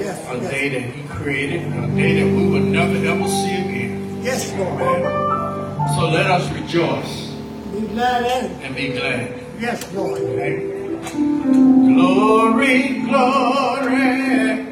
Yes. A yes. day that He created, a day that we will never ever see again. Yes, Lord. Amen. So let us rejoice. Be glad And be glad. Yes, Lord. Amen. Glory, glory.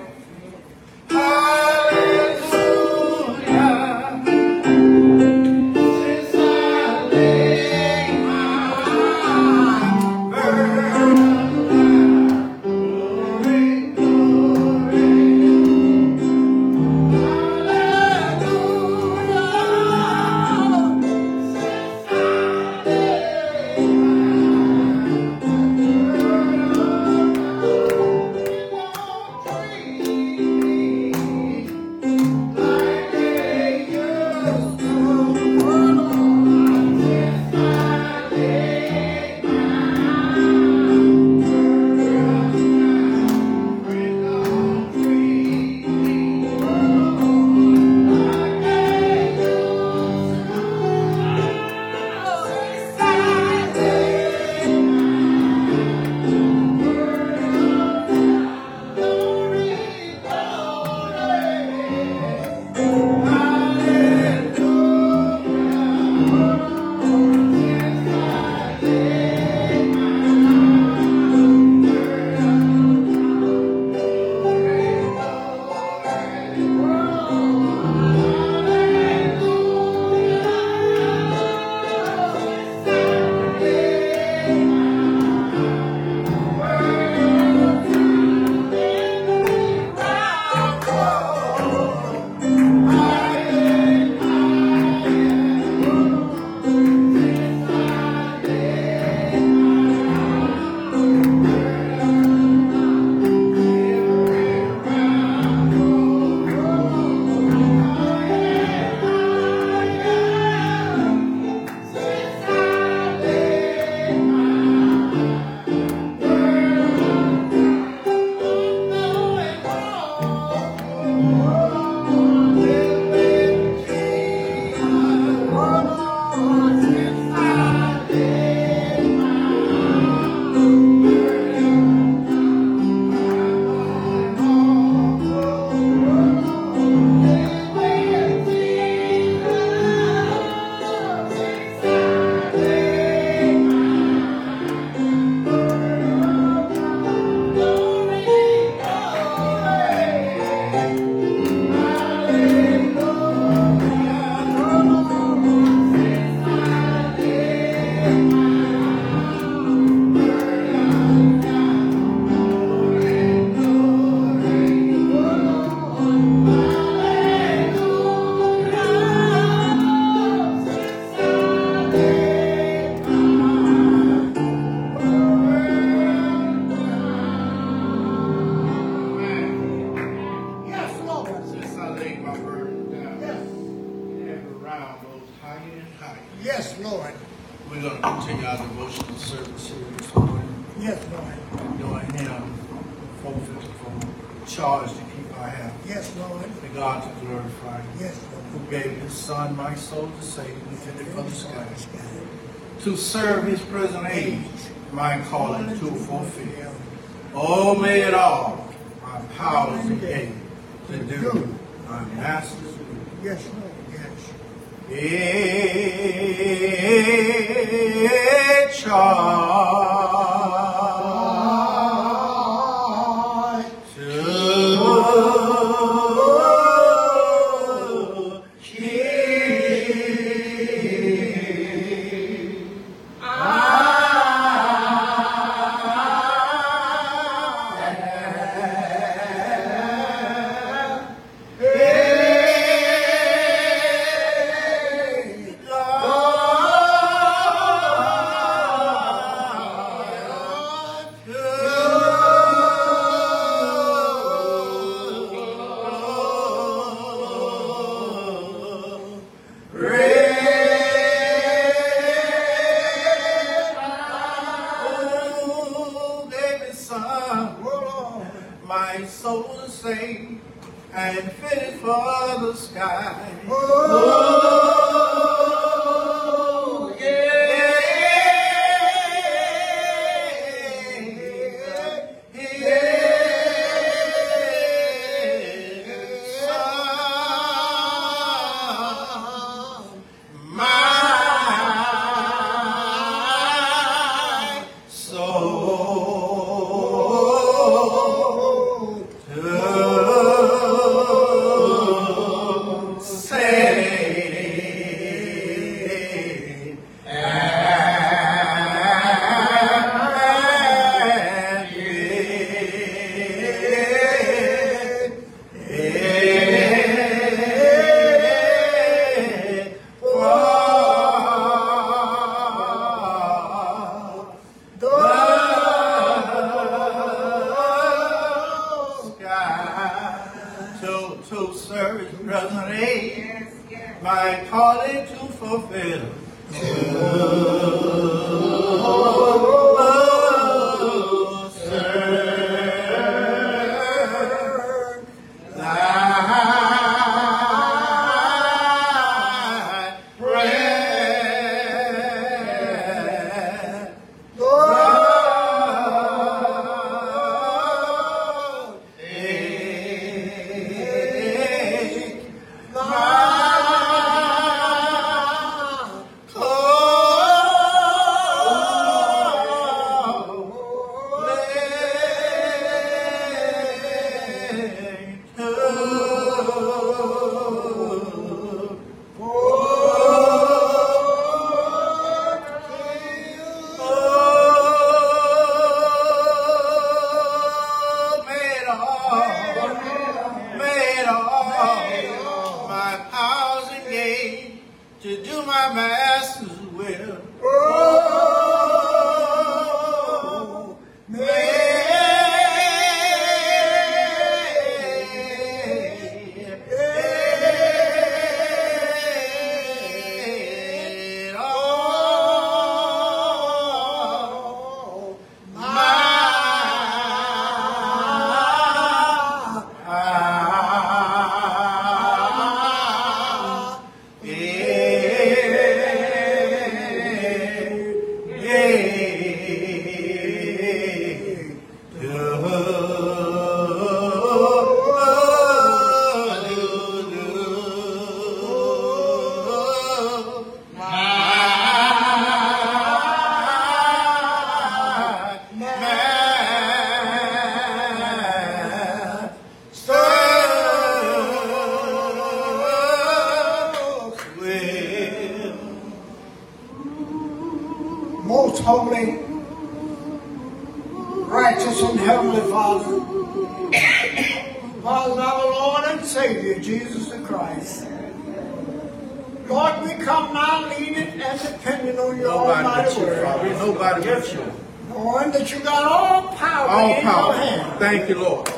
Lord, we come now leaning and depending on your Nobody but almighty you, word. Father. Nobody but you. Knowing that you got all power All in power. your hand. Thank you, Lord.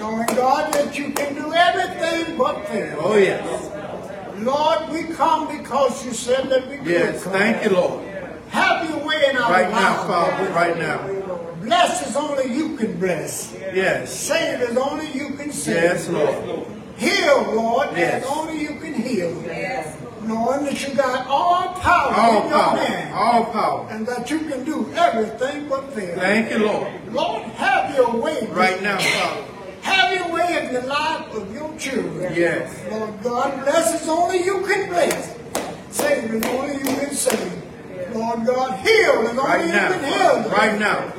Knowing, God, that you can do everything but fail. Oh, yes. Lord, we come because you said that we could Yes. come. Thank you, Lord. Have your way in our Right now. Father. Right now. Bless as only you can bless. Yes. Save as only you can save. Yes, Lord. Heal, Lord, Yes. as only you can heal. Knowing that you got all power All in your power. hand. All power. And that you can do everything but fail. Thank you, Lord. Lord, have your way. Right now, Father. Have your way in the life of your children. Yes. Lord God, bless as only you can bless. Save as only you can save. Lord God, heal as only Right you now. can heal. Right now.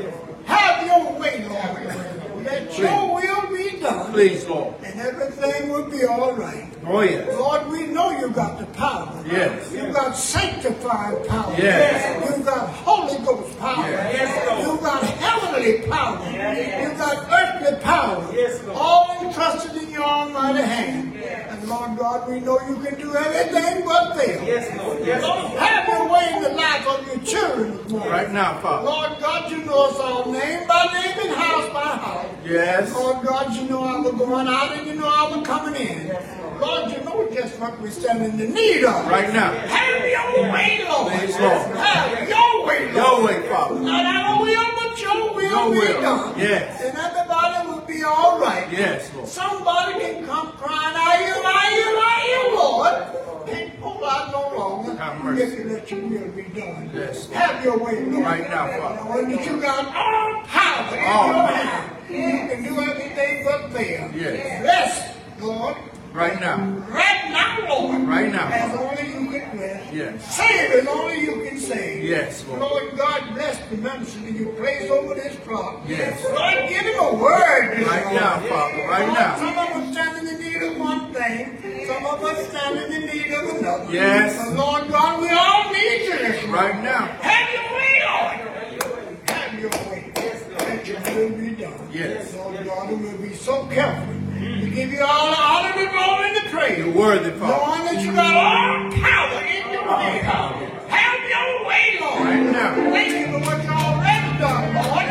Have your way, Lord. Let your will be done. Please, Lord. And everything will be all right. Oh, yes. Lord, we know you got the power. Yes. You got sanctified power. Yes. You got Holy Ghost power. Yes, You got heavenly power. Yes. You got earthly power. Yes, Lord. All entrusted in your almighty hand. And Lord God, we know you can do everything but fail. Yes, Lord, yes. have your way in the life of your children. Right now, Father. Lord God, you know us all name by name and house by house. Yes. Lord God, you know our going out and you know our coming in. Lord, you know just what we stand in the need of. Right now. Have your way, Lord. Please, Lord. Have your way, Lord. Your way, Father. Not our will, but your will Your be will. done. Yes. And everybody will be all right. Yes, Lord. Somebody can come crying, are you, are you, are you, Lord? Can't pull out no longer. Have mercy. If you let your will be done. Yes. Have your way, Lord. Right now, Father. Knowing that you got all power in All your power. hand. You can do everything but fail. Yes. Bless, Lord. Right now. Right now, Lord. Right now. As only you can bless. Yes. Save as only you can save. Yes, Lord. Lord God, bless the ministry that you place over this crop. Yes. Lord, give him a word. this Right now. Father. Right Lord, now. Some of us stand in the need of one thing. Some of us stand in the need of another. Yes. But Lord God, we all need you this. Right now. Have your way, Lord. Have your way. yes Let your will be done. Yes. Lord God, we will be so careful we give you all the honor, and glory, and the praise. You're worthy, Father. Knowing that you got all power in your hand. Have your way, Lord. Thank you for what you already done, Lord.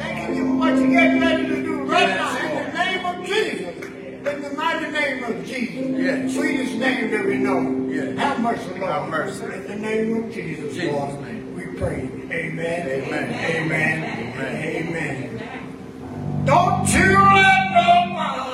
Thank you for what you get ready to do right now. In the name of Jesus. In the mighty name of Jesus. Yes. Sweetest name that we know. Yes. Have mercy, Lord. Have mercy. In the name of Jesus, Jesus Lord. We pray. Amen. Amen. Amen. Amen. Amen. Don't you let nobody.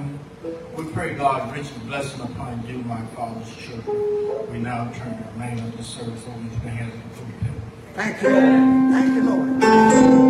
morning. We pray, God, rich blessing upon you, my father's children. We now turn the remainder of the service over to the hands of the people. Thank you, Lord. Thank you, Lord.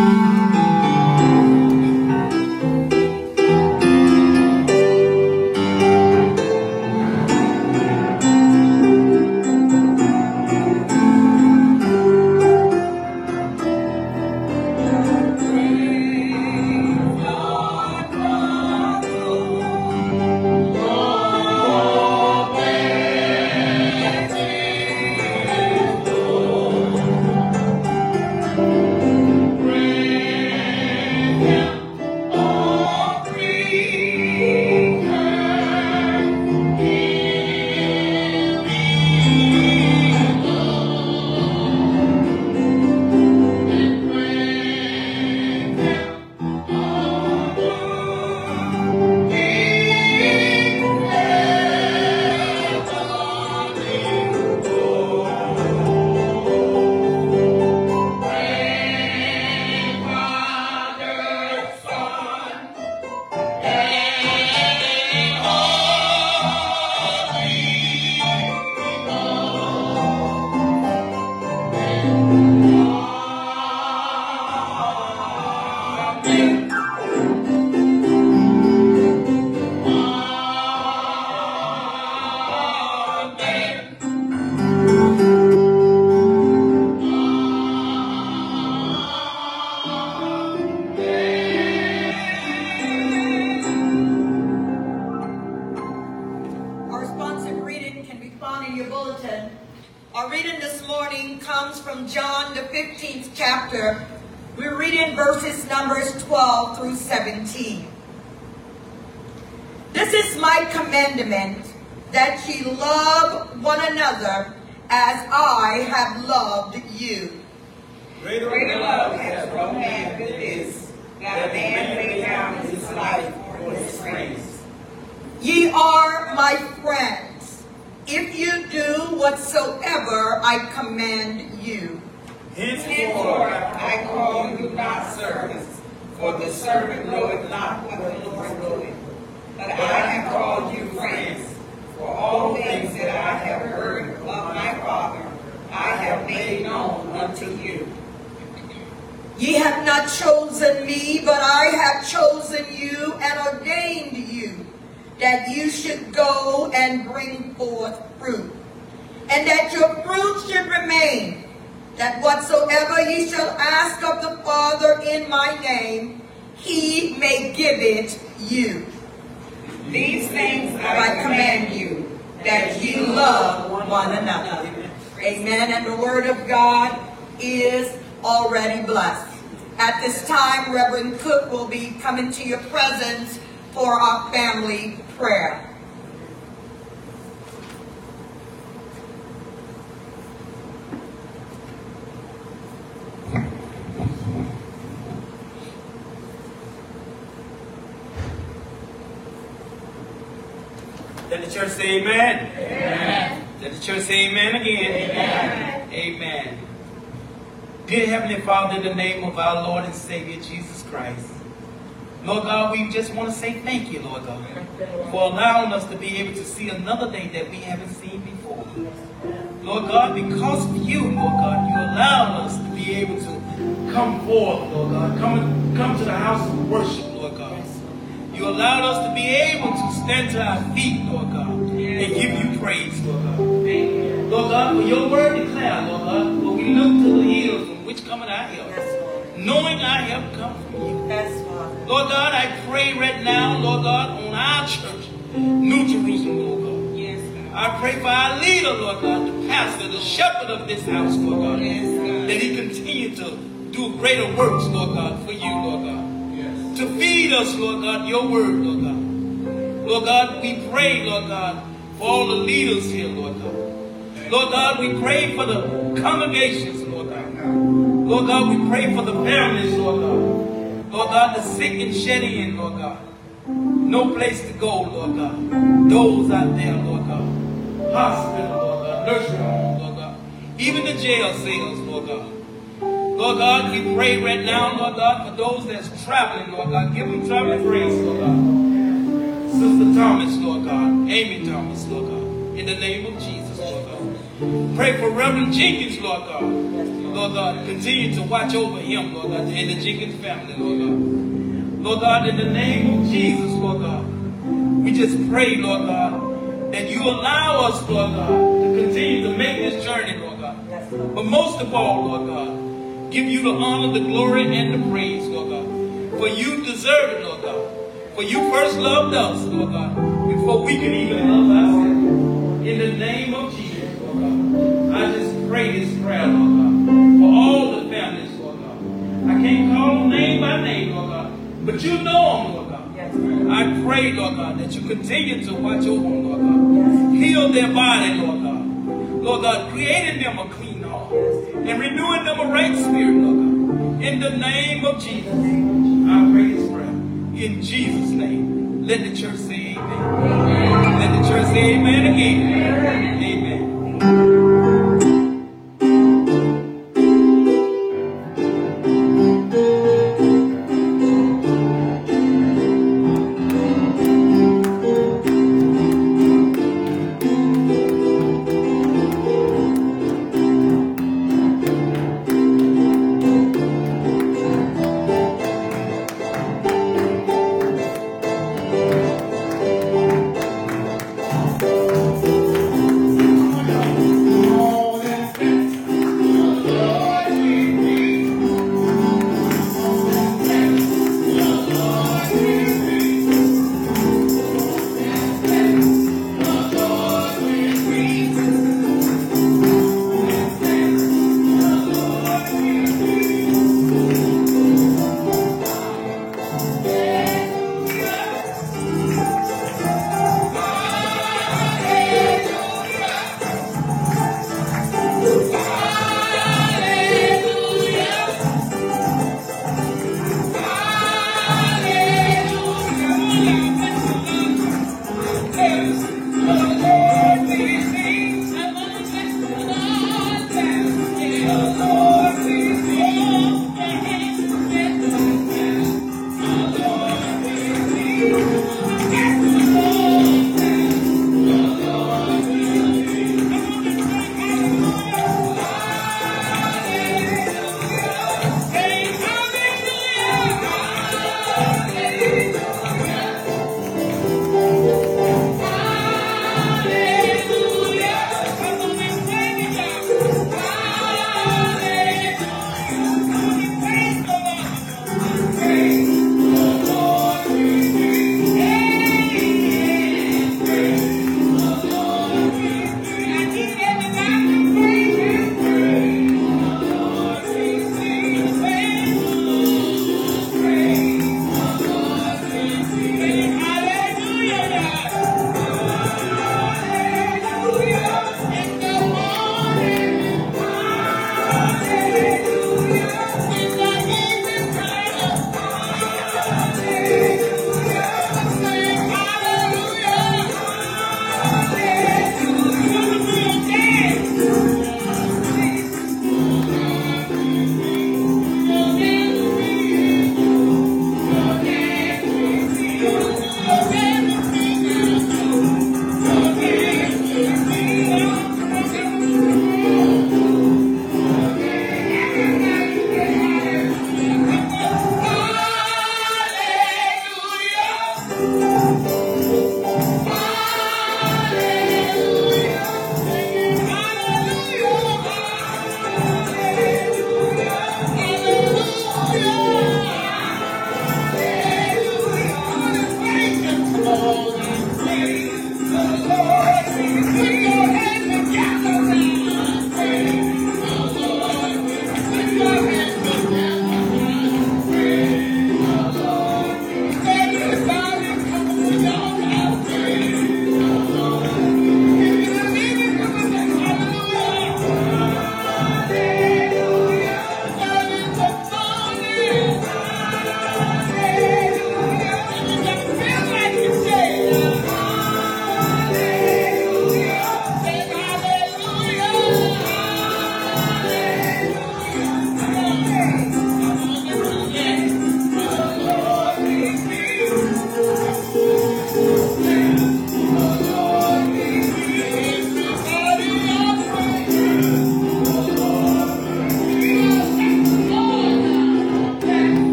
command you. Henceforth I call you not servants, for the servant knoweth not what the Lord knoweth. But I have called you friends, for all things that I have heard of my Father I have made known unto you. Ye have not chosen me, but I have chosen you and ordained you, that you should go and bring forth fruit and that your fruit should remain, that whatsoever ye shall ask of the Father in my name, he may give it you. These things I command you, that you love one another. Amen. And the word of God is already blessed. At this time, Reverend Cook will be coming to your presence for our family prayer. Let the church say amen. amen. Let the church say amen again. Amen. amen. Dear Heavenly Father, in the name of our Lord and Savior Jesus Christ, Lord God, we just want to say thank you, Lord God, for allowing us to be able to see another day that we haven't seen before. Lord God, because of you, Lord God, you allowed us to be able to come forth, Lord God, come, come to the house of worship, Lord God. You allowed us to be able to stand to our feet, Lord God, and give you praise, Lord God. Lord God, for your word declare, Lord God, for we look to the hills from which cometh our help, knowing our help comes from you. Lord God, I pray right now, Lord God, on our church, New Jerusalem, Lord God. I pray for our leader, Lord God, the pastor, the shepherd of this house, Lord God, that he continue to do greater works, Lord God, for you, Lord God to feed us, Lord God, your word, Lord God. Lord God, we pray, Lord God, for all the leaders here, Lord God. Lord God, we pray for the congregations, Lord God. Lord God, we pray for the families, Lord God. Lord God, the sick and shed in, Lord God. No place to go, Lord God. Those out there, Lord God. Hospital, Lord God. Nursing homes, Lord God. Even the jail cells, Lord God. Lord God, we pray right now, Lord God, for those that's traveling, Lord God. Give them traveling grace, Lord God. Sister Thomas, Lord God. Amy Thomas, Lord God. In the name of Jesus, Lord God. Pray for Reverend Jenkins, Lord God. Lord God, continue to watch over him, Lord God, and the Jenkins family, Lord God. Lord God, in the name of Jesus, Lord God. We just pray, Lord God, that you allow us, Lord God, to continue to make this journey, Lord God. But most of all, Lord God, give you the honor, the glory, and the praise, Lord God. For you deserve it, Lord God. For you first loved us, Lord God, before we could even love ourselves. In the name of Jesus, Lord God, I just pray this prayer, Lord God, for all the families, Lord God. I can't call them name by name, Lord God, but you know them, Lord God. Yes, I pray, Lord God, that you continue to watch over them, Lord God. Heal their body, Lord God. Lord God, created them a and renewing them a right spirit, Lord God. In the name of Jesus, I pray this prayer. In Jesus' name, let the church say amen. Let the church say amen again. Amen. already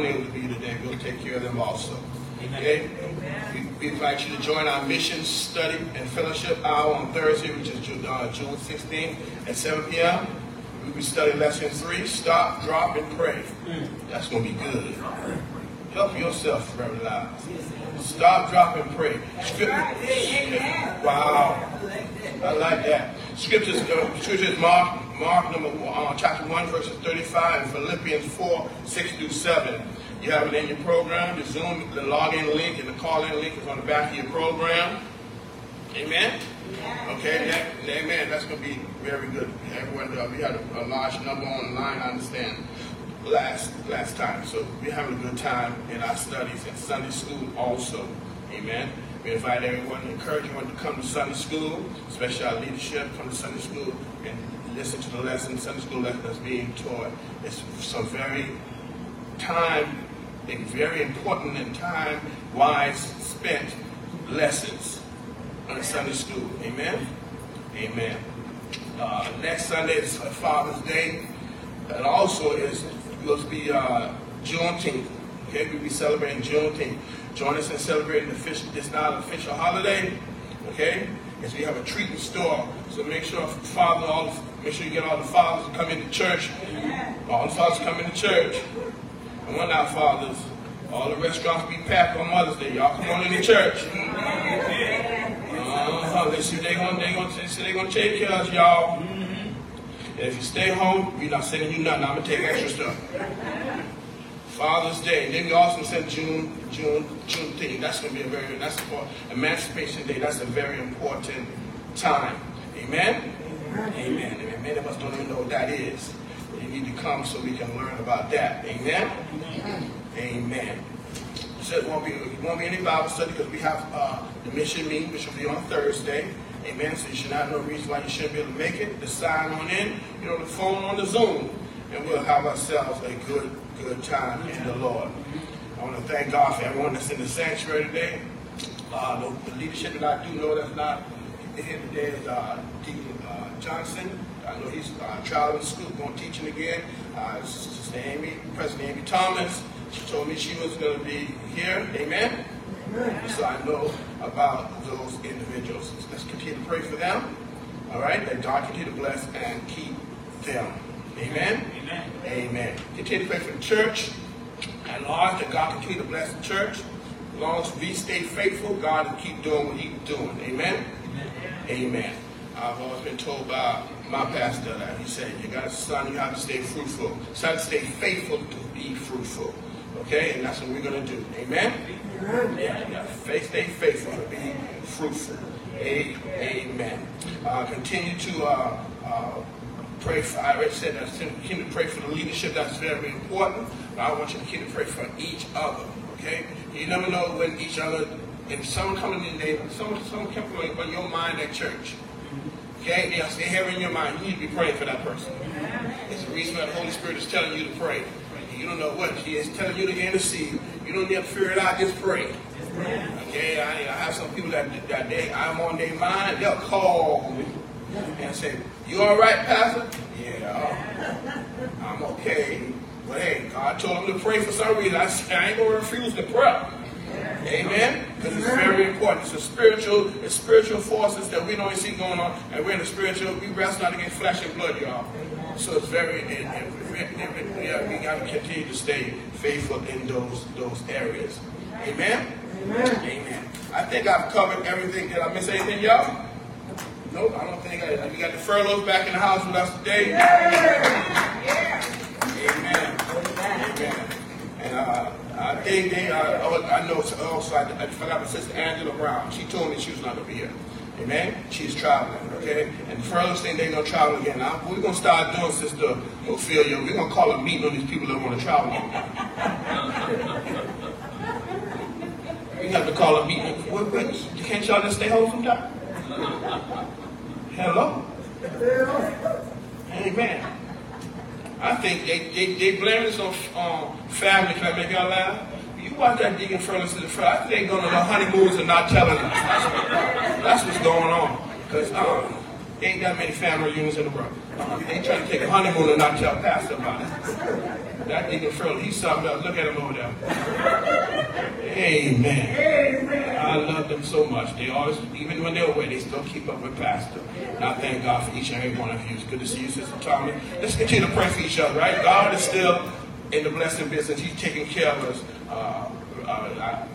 ones who are to be today, we'll take care of them also. Okay? We, we, invite you to join our mission study and fellowship hour on Thursday, which is June, uh, June 16th at 7 p.m. We'll be studying lesson three, stop, drop, and pray. That's going to be good. Help yourself, Reverend Lyles. Stop, drop, and pray. Scripture. Wow. I like that. Scriptures, uh, scriptures Mark, Mark number uh, chapter 1, verses 35, and Philippians 4, 6 through 7. You have it in your program. The Zoom, the login link, and the call-in link is on the back of your program. Amen? Okay, that, amen. That's going to be very good. Everyone, uh, we had a, a large number online, I understand last last time. So we're having a good time in our studies in Sunday school also. Amen. We invite everyone, encourage everyone to come to Sunday school, especially our leadership, come to Sunday school and listen to the lesson, Sunday school lesson that's being taught. It's some very time, very important and time wise spent lessons on Sunday school. Amen. Amen. Uh, next Sunday is Father's Day. And also is going to be uh, Juneteenth. Okay, we'll be celebrating Juneteenth. Join us in celebrating the fish. It's not an official holiday. Okay, as we have a treat in store. So make sure father, all make sure you get all the fathers to come into church. All the fathers to come into church. And one our fathers, all the restaurants be packed on Mother's Day. Y'all come on into church. Uh-huh. They say they're gonna, they gonna, they they're gonna take care of y'all. And if you stay home, we're not sending you nothing. I'm gonna take extra stuff. Father's Day. Then we also send June, June, Juneteenth. That's gonna be a very that's important. Emancipation Day. That's a very important time. Amen. Amen. Amen. Many of us don't even know what that is. You need to come so we can learn about that. Amen. Amen. Amen. So it won't be it won't be any Bible study because we have uh, the mission meeting, which will be on Thursday. Amen. So you should not know reason why you shouldn't be able to make it. Just sign on in, you know, the phone on the Zoom, and we'll have ourselves a good, good time in the Lord. I want to thank God for everyone that's in the sanctuary today. Uh, the, the leadership that I do know that's not here today is uh, Deacon uh, Johnson. I know he's uh, traveling school, going teaching again. Uh, Sister Amy, President Amy Thomas. She told me she was going to be here. Amen. So I know about those individuals. Let's continue to pray for them. All right? That God continue to bless and keep them. Amen? Amen. Amen. Continue to pray for the church. And Lord, that God continue to bless the church. As long as we stay faithful, God will keep doing what He's doing. Amen? Amen. Amen. I've always been told by my pastor that he said, you got to son, you have to stay fruitful. Son, stay faithful to be fruitful. Okay? And that's what we're going to do. Amen? Amen. Yeah, yeah. Stay faithful to be fruitful. Amen. Uh, continue to uh, uh, pray for, I already said that, continue to pray for the leadership. That's very important. But I want you to continue to pray for each other. Okay? You never know when each other, if someone coming in there, someone, someone kept on your mind at church. Okay? They'll stay here in your mind. You need to be praying for that person. It's the reason why the Holy Spirit is telling you to pray. You don't know what He is telling you to intercede. You don't need to figure it out. Just pray. Okay, I, I have some people that, that they, I'm on their mind. They'll call me and say, "You all right, Pastor?" Yeah, I'm okay. But hey, God told them to pray for some reason. I, I ain't gonna refuse to pray. Amen. Because it's very important. It's a spiritual, it's spiritual forces that we don't see going on, and we're in the spiritual. We wrestle not against flesh and blood, y'all. So it's very, it, it, it, we got to continue to stay faithful in those those areas. Amen. Amen. Amen. I think I've covered everything. Did I miss anything, y'all? Nope, I don't think I. We got the furloughs back in the house with us today. Yeah. yeah. Amen. Amen. And uh, I think they. Uh, oh, I know. Also, I, I forgot my sister Angela Brown. She told me she was not gonna be here. Amen. She's traveling. Okay. And the furloughs thing, they're gonna travel again. Now we're gonna start doing, Sister Ophelia. We're gonna call a meeting on these people that want to travel. We have to call a meeting. What, what, can't y'all just stay home sometime? Hello? Amen. I think they, they, they blame this on um, family. Can I make y'all laugh? You watch that Deacon Furnace to the front. I think they going on the honeymoons and not telling us. That's what's going on. Because um, ain't that many family reunions in the world. They trying to take a honeymoon and not tell Pastor about it. That Deacon Furnace, he's something else. Look at him over there. Amen. Amen. I love them so much. They always, even when they're away, they still keep up with Pastor. And I thank God for each and every one of you. It's good to see you, Sister Tommy. Let's continue to pray for each other, right? God is still in the blessing business. He's taking care of us. Uh, uh,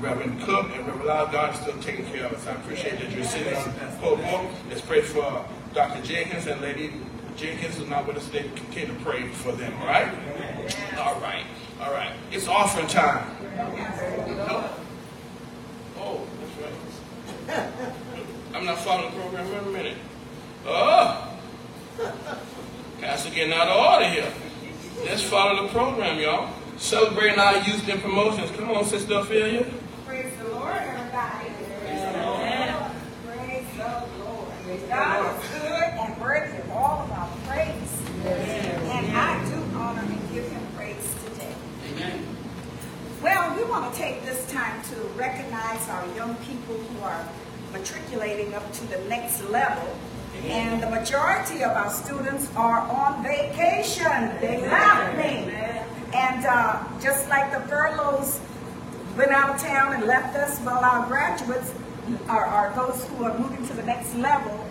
Reverend Cook and Reverend Lyle, God is still taking care of us. I appreciate that you're sitting on Popo. Let's pray for Dr. Jenkins and Lady Jenkins is not with us today. Continue to pray for them, all right? All right. All right. It's offering time. Oh, that's right. I'm not following the program. Wait a minute. Oh. Pastor getting out of order here. Let's follow the program, y'all. Celebrating our youth and promotions. Come on, Sister Ophelia. Praise the Lord, everybody. Praise the Lord. Praise the Lord. God is good and worthy of all of our praise. And I do honor and give him praise today. Amen. Well, we want to take this time to recognize our young people who are matriculating up to the next level. And the majority of our students are on vacation. They left me. And uh, just like the furloughs went out of town and left us, well, our graduates are, are those who are moving to the next level.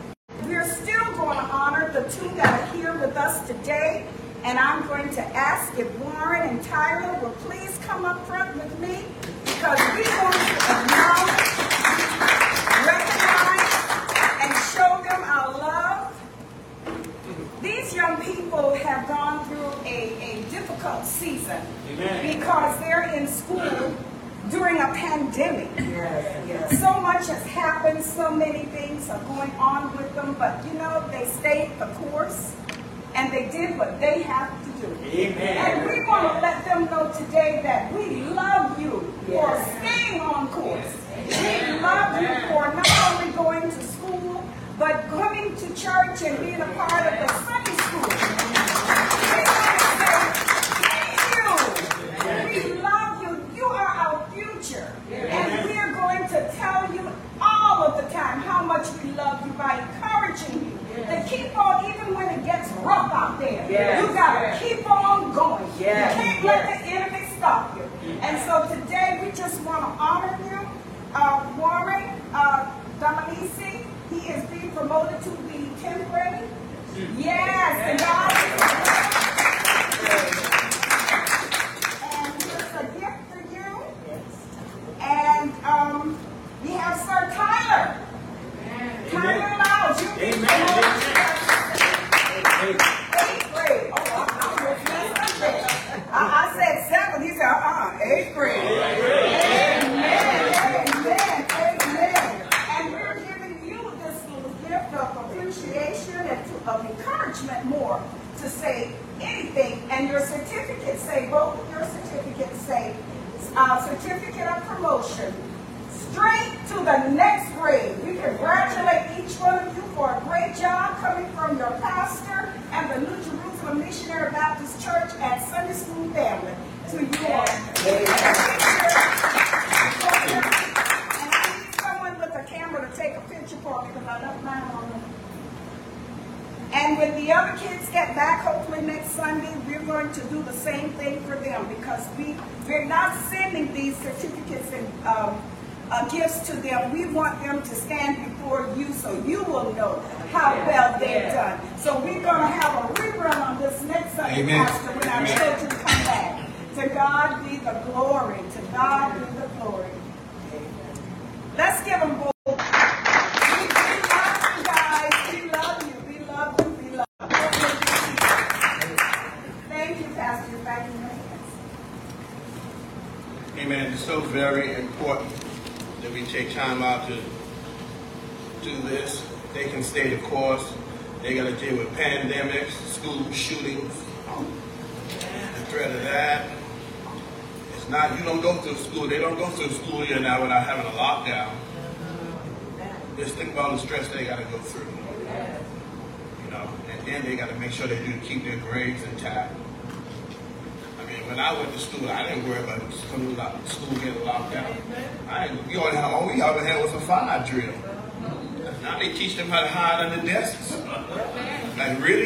We're still going to honor the two that are here with us today. And I'm going to ask if Warren and Tyler will please come up front with me because we want to acknowledge, recognize, and show them our love. These young people have gone through a, a difficult season Amen. because they're in school during a pandemic. So much has happened, so many things are going on with them, but you know, they stayed the course and they did what they have to do. Amen. And we want to let them know today that we love you for staying on course. We love you for not only going to school, but coming to church and being a part of the Sunday school.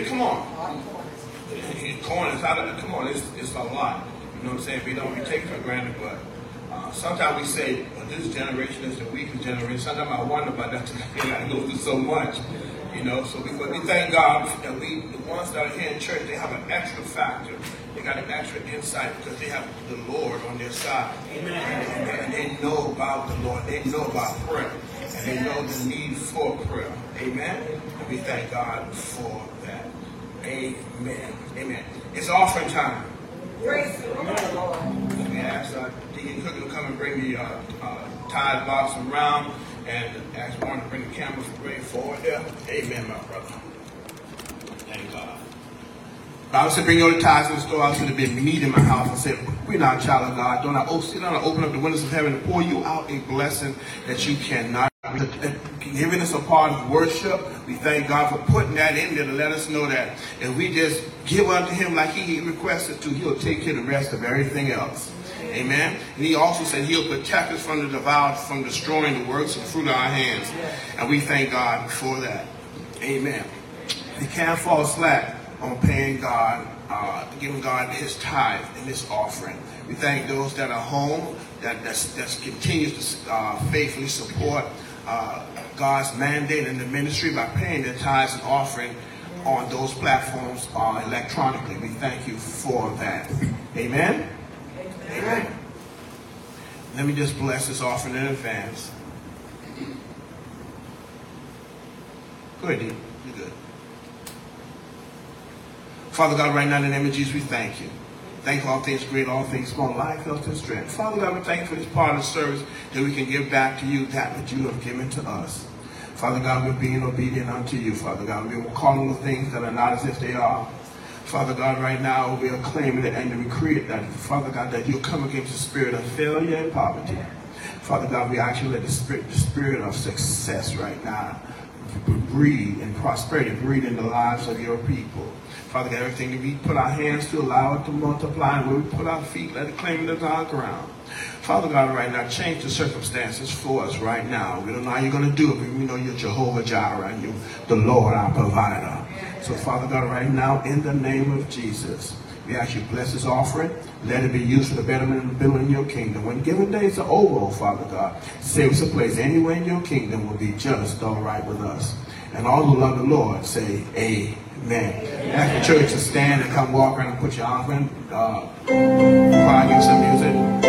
Like, really? Come on. Corners, how to, come on, it's, it's a lot. You know what I'm saying? We don't we take it for granted, but uh, sometimes we say, well, this generation is the weakest generation. Sometimes I wonder about that. They got to go through so much. You know, so we, but we thank God that we, the ones that are here in church, they have an extra factor. They got an extra insight because they have the Lord on their side. Amen. And, and they know about the Lord. They know about prayer. And they know the need for prayer. Amen. And we thank God for that. Amen. Amen. It's offering time. Praise the Lord. Let me ask uh, Deacon Cook to come and bring the uh, uh, tithe box around and ask Warren to bring the cameras right forward there. Amen, my brother. Thank God. Bible said, bring your tithes in the store. I said, there be meat in my house. I said, we're not a child of God. Don't I oh, sit down and open up the windows of heaven and pour you out a blessing that you cannot. Giving us a part of worship. We thank God for putting that in there to let us know that if we just give unto him like he requested to, he'll take care of the rest of everything else. Amen. And he also said he'll protect us from the devoured, from destroying the works and fruit of our hands. And we thank God for that. Amen. We can't fall slack on paying God, uh, giving God his tithe and his offering. We thank those that are home, that that's, that's continues to uh, faithfully support uh, God's mandate in the ministry by paying their tithes and offering on those platforms uh, electronically. We thank you for that. Amen. Amen. Let me just bless this offering in advance. Go ahead, Dean. You're good. Father God, right now in the name of Jesus, we thank you. Thank all things great, all things small, life, health, and strength. Father God, we thank you for this part of the service that we can give back to you that which you have given to us. Father God, we're being obedient unto you, Father God. We're calling the things that are not as if they are. Father God, right now we are claiming it and we create that, Father God, that you come against the spirit of failure and poverty. Father God, we actually let the spirit, the spirit of success right now breathe and prosperity, breathe in the lives of your people. Father God, everything that we put our hands to, allow it to multiply. Where we put our feet, let it claim it our ground. Father God, right now, change the circumstances for us right now. We don't know how you're going to do it, but we know you're Jehovah Jireh and you're the Lord, our provider. So, Father God, right now, in the name of Jesus, we ask you bless this offering. Let it be used for the betterment and building your kingdom. When given days are over, oh Father God, save us a place anywhere in your kingdom will be just all right with us. And all who love the Lord say, Amen. Ask the church to stand and come walk around and put your offering. Uh, choir, some music.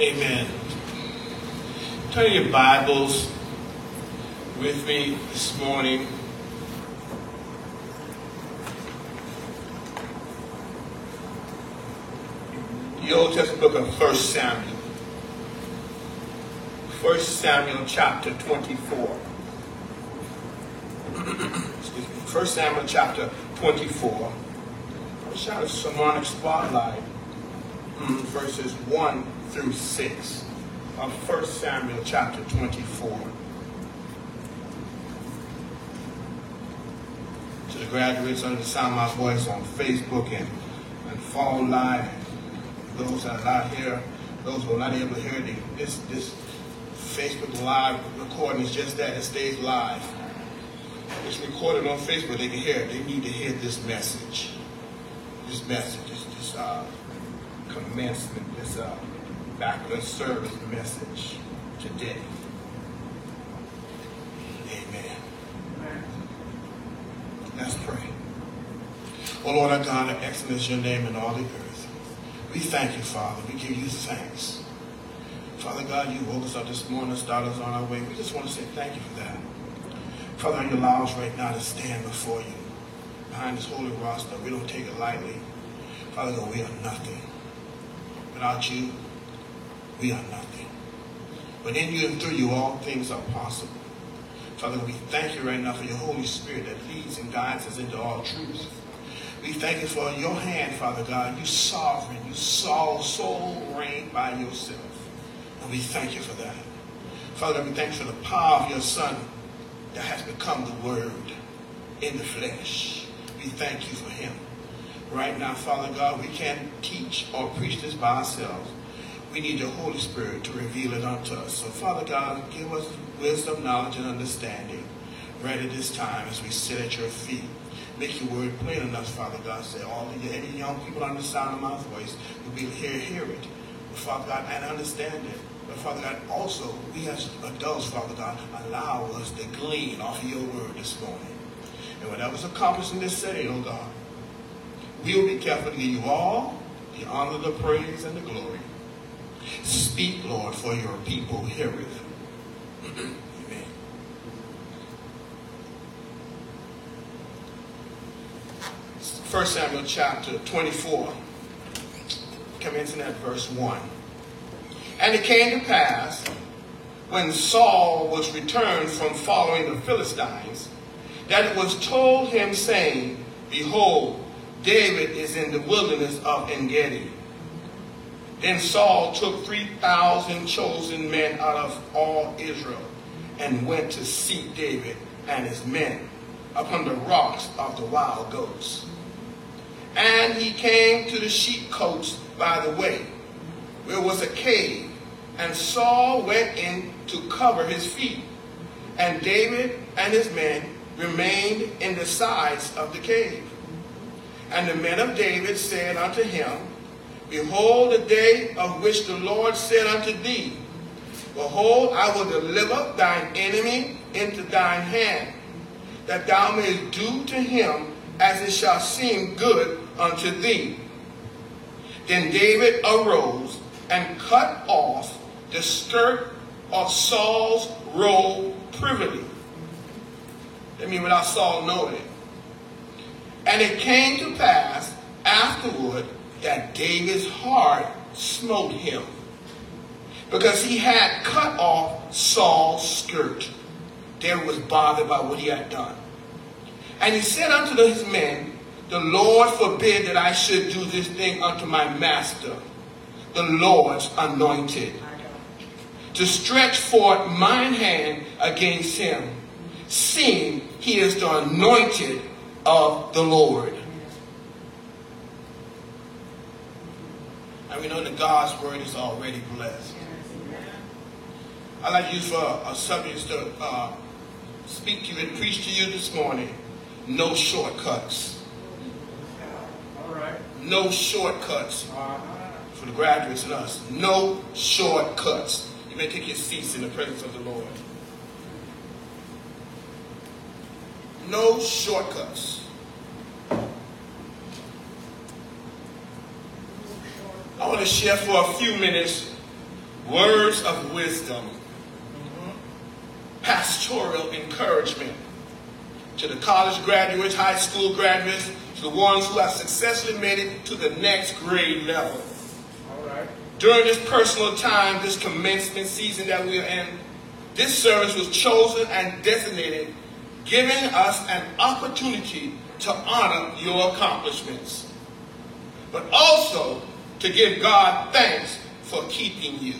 Amen. Turn your Bibles with me this morning. The Old Testament book of 1 Samuel. 1 Samuel chapter 24. Excuse me. 1 Samuel chapter 24. I shot a sermonic spotlight mm, verses 1 through 6 of 1 Samuel chapter 24. To the graduates under the sound of my voice on Facebook and, and phone live, those that are not here, those who are not able to hear the, this, this Facebook live recording is just that, it stays live. It's recorded on Facebook, they can hear it. They need to hear this message. This message, this, this uh, commencement, this uh, backward service the message today. Amen. Let's pray. Oh Lord our God, excellent is your name in all the earth. We thank you, Father. We give you thanks. Father God, you woke us up this morning, started us on our way. We just want to say thank you for that. Father, you allow us right now to stand before you behind this holy roster. We don't take it lightly. Father God, we are nothing. Without you, we are nothing. But in you and through you, all things are possible. Father, we thank you right now for your Holy Spirit that leads and guides us into all truth. We thank you for your hand, Father God. You sovereign, you sole, sole reign by yourself. And we thank you for that. Father, we thank you for the power of your Son that has become the Word in the flesh. We thank you for him. Right now, Father God, we can't teach or preach this by ourselves. We need the Holy Spirit to reveal it unto us. So, Father God, give us wisdom, knowledge, and understanding right at this time as we sit at your feet. Make your word plain enough, Father God. Say all of you, any young people under the sound of my voice will be here, hear it. But Father God, and understand it. But Father God, also, we as adults, Father God, allow us to glean off of your word this morning. And whatever's accomplished in this setting, oh God, we will be careful to give you all the honor, the praise, and the glory. Speak, Lord, for your people heareth. Amen. First Samuel chapter 24, commencing at verse 1. And it came to pass, when Saul was returned from following the Philistines, that it was told him, saying, Behold, David is in the wilderness of Engedi. Then Saul took 3,000 chosen men out of all Israel and went to seek David and his men upon the rocks of the wild goats. And he came to the sheep sheepcotes by the way, where was a cave, and Saul went in to cover his feet. And David and his men remained in the sides of the cave. And the men of David said unto him, Behold, the day of which the Lord said unto thee, Behold, I will deliver thine enemy into thine hand, that thou mayest do to him as it shall seem good unto thee. Then David arose and cut off the skirt of Saul's robe privily. I mean, without Saul knowing it. And it came to pass afterward that David's heart smote him because he had cut off Saul's skirt. David was bothered by what he had done. And he said unto his men, The Lord forbid that I should do this thing unto my master, the Lord's anointed, to stretch forth mine hand against him, seeing he is the anointed of the Lord. We know that God's word is already blessed. I'd like to use for a subject to uh, speak to you and preach to you this morning. No shortcuts. All right. No shortcuts. For the graduates and us. No shortcuts. You may take your seats in the presence of the Lord. No shortcuts. I want to share for a few minutes words of wisdom, pastoral encouragement to the college graduates, high school graduates, to the ones who have successfully made it to the next grade level. During this personal time, this commencement season that we are in, this service was chosen and designated, giving us an opportunity to honor your accomplishments, but also to give God thanks for keeping you.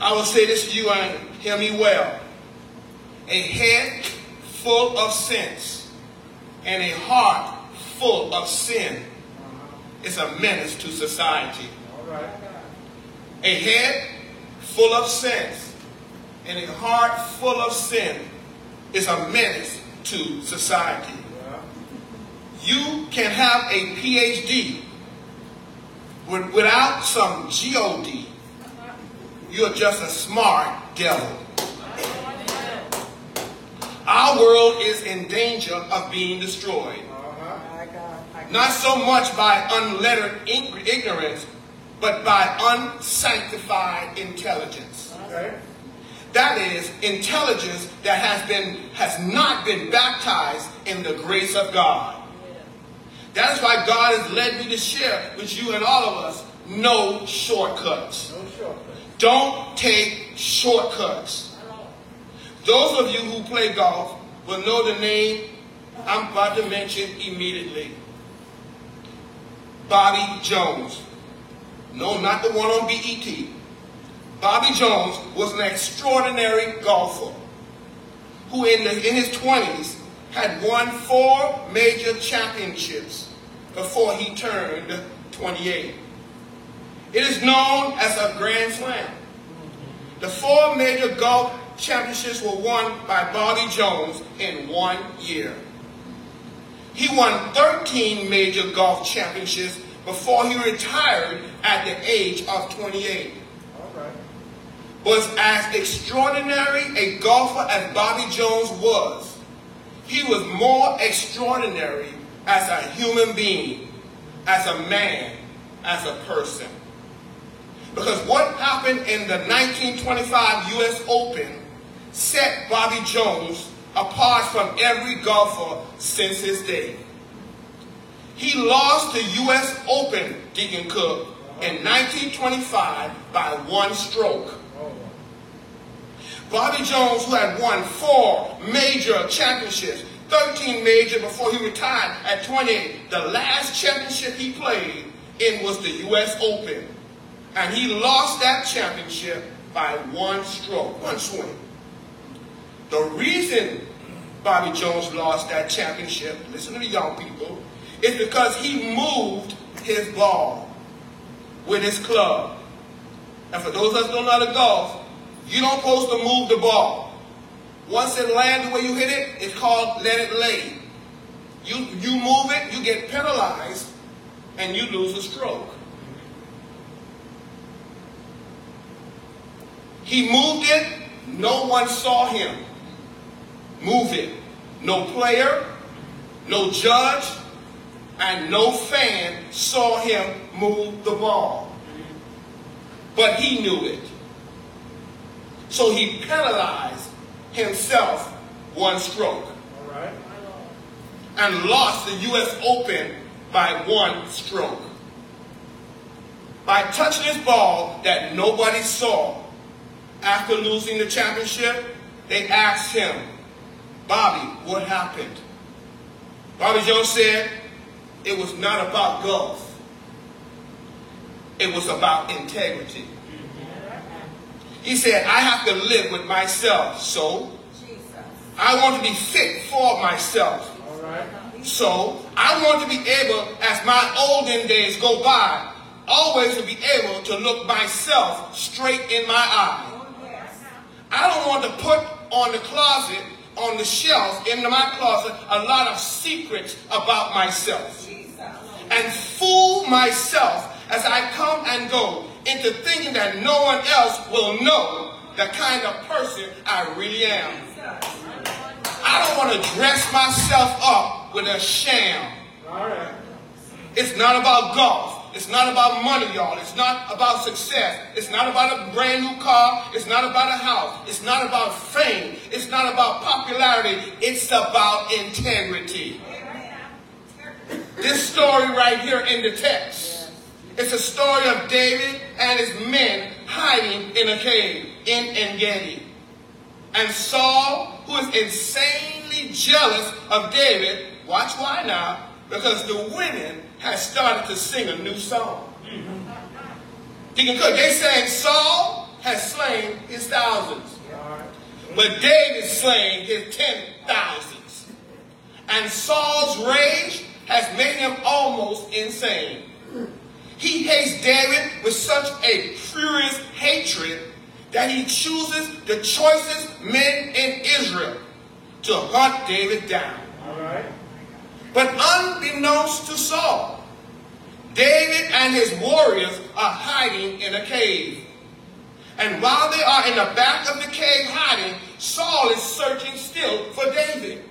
I will say this to you and hear me well. A head full of sense and a heart full of sin is a menace to society. A head full of sense and a heart full of sin is a menace to society. You can have a PhD without some GOD. You're just a smart devil. Our world is in danger of being destroyed. Not so much by unlettered ignorance, but by unsanctified intelligence. That is intelligence that has been has not been baptized in the grace of God. That is why God has led me to share with you and all of us no shortcuts. No shortcuts. Don't take shortcuts. Those of you who play golf will know the name I'm about to mention immediately. Bobby Jones. No, not the one on BET. Bobby Jones was an extraordinary golfer who in, the, in his 20s had won four major championships before he turned 28. It is known as a Grand Slam. The four major golf championships were won by Bobby Jones in one year. He won 13 major golf championships before he retired at the age of 28. Was as extraordinary a golfer as Bobby Jones was, he was more extraordinary as a human being, as a man, as a person. Because what happened in the 1925 U.S. Open set Bobby Jones apart from every golfer since his day. He lost the U.S. Open, Deacon Cook, in 1925 by one stroke. Bobby Jones, who had won four major championships, 13 major before he retired at 28, the last championship he played in was the U.S. Open. And he lost that championship by one stroke, one swing. The reason Bobby Jones lost that championship, listen to the young people, is because he moved his ball with his club. And for those of us who don't know how to golf, you don't supposed to move the ball. Once it lands way you hit it, it's called let it lay. You, you move it, you get penalized, and you lose a stroke. He moved it, no one saw him move it. No player, no judge, and no fan saw him move the ball. But he knew it. So he penalized himself one stroke. And lost the U.S. Open by one stroke. By touching his ball that nobody saw, after losing the championship, they asked him, Bobby, what happened? Bobby Jones said, it was not about golf. It was about integrity. He said, I have to live with myself, so I want to be fit for myself. So I want to be able, as my olden days go by, always to be able to look myself straight in my eye. I don't want to put on the closet, on the shelf, in my closet, a lot of secrets about myself. And fool myself as I come and go into thinking that no one else will know the kind of person I really am. I don't want to dress myself up with a sham. It's not about golf. It's not about money, y'all. It's not about success. It's not about a brand new car. It's not about a house. It's not about fame. It's not about popularity. It's about integrity. This story right here in the text. It's a story of David and his men hiding in a cave in Engedi. And Saul, who is insanely jealous of David, watch why now, because the women had started to sing a new song. Deacon Cook, they saying Saul has slain his thousands, but David slain his ten thousands. And Saul's rage has made him almost insane. He hates David with such a furious hatred that he chooses the choicest men in Israel to hunt David down. All right. But unbeknownst to Saul, David and his warriors are hiding in a cave. And while they are in the back of the cave hiding, Saul is searching still for David.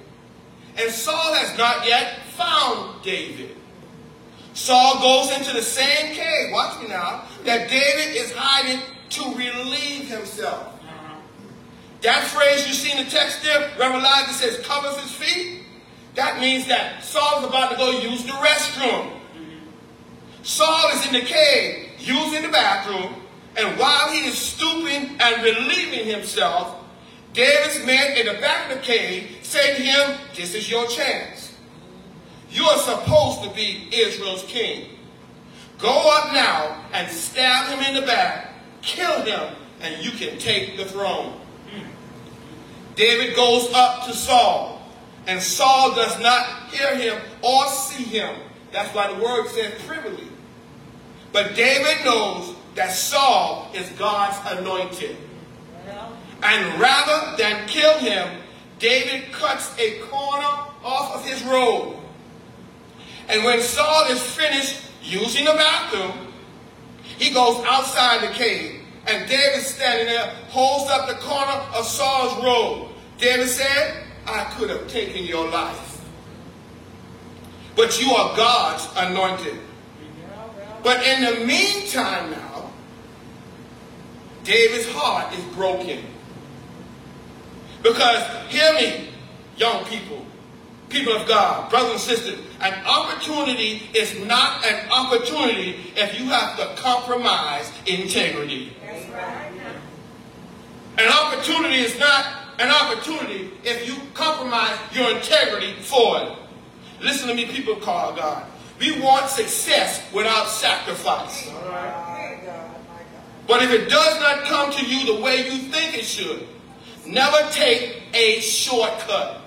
And Saul has not yet found David. Saul goes into the same cave, watch me now, that David is hiding to relieve himself. That phrase you see in the text there, Elijah says covers his feet. That means that Saul's about to go use the restroom. Saul is in the cave using the bathroom, and while he is stooping and relieving himself, David's men in the back of the cave say to him, This is your chance. You are supposed to be Israel's king. Go up now and stab him in the back, kill him, and you can take the throne. David goes up to Saul, and Saul does not hear him or see him. That's why the word says privily. But David knows that Saul is God's anointed. And rather than kill him, David cuts a corner off of his robe. And when Saul is finished using the bathroom, he goes outside the cave. And David standing there holds up the corner of Saul's robe. David said, I could have taken your life. But you are God's anointed. But in the meantime now, David's heart is broken. Because, hear me, young people, people of God, brothers and sisters, an opportunity is not an opportunity if you have to compromise integrity. An opportunity is not an opportunity if you compromise your integrity for it. Listen to me, people of God. We want success without sacrifice. But if it does not come to you the way you think it should, never take a shortcut.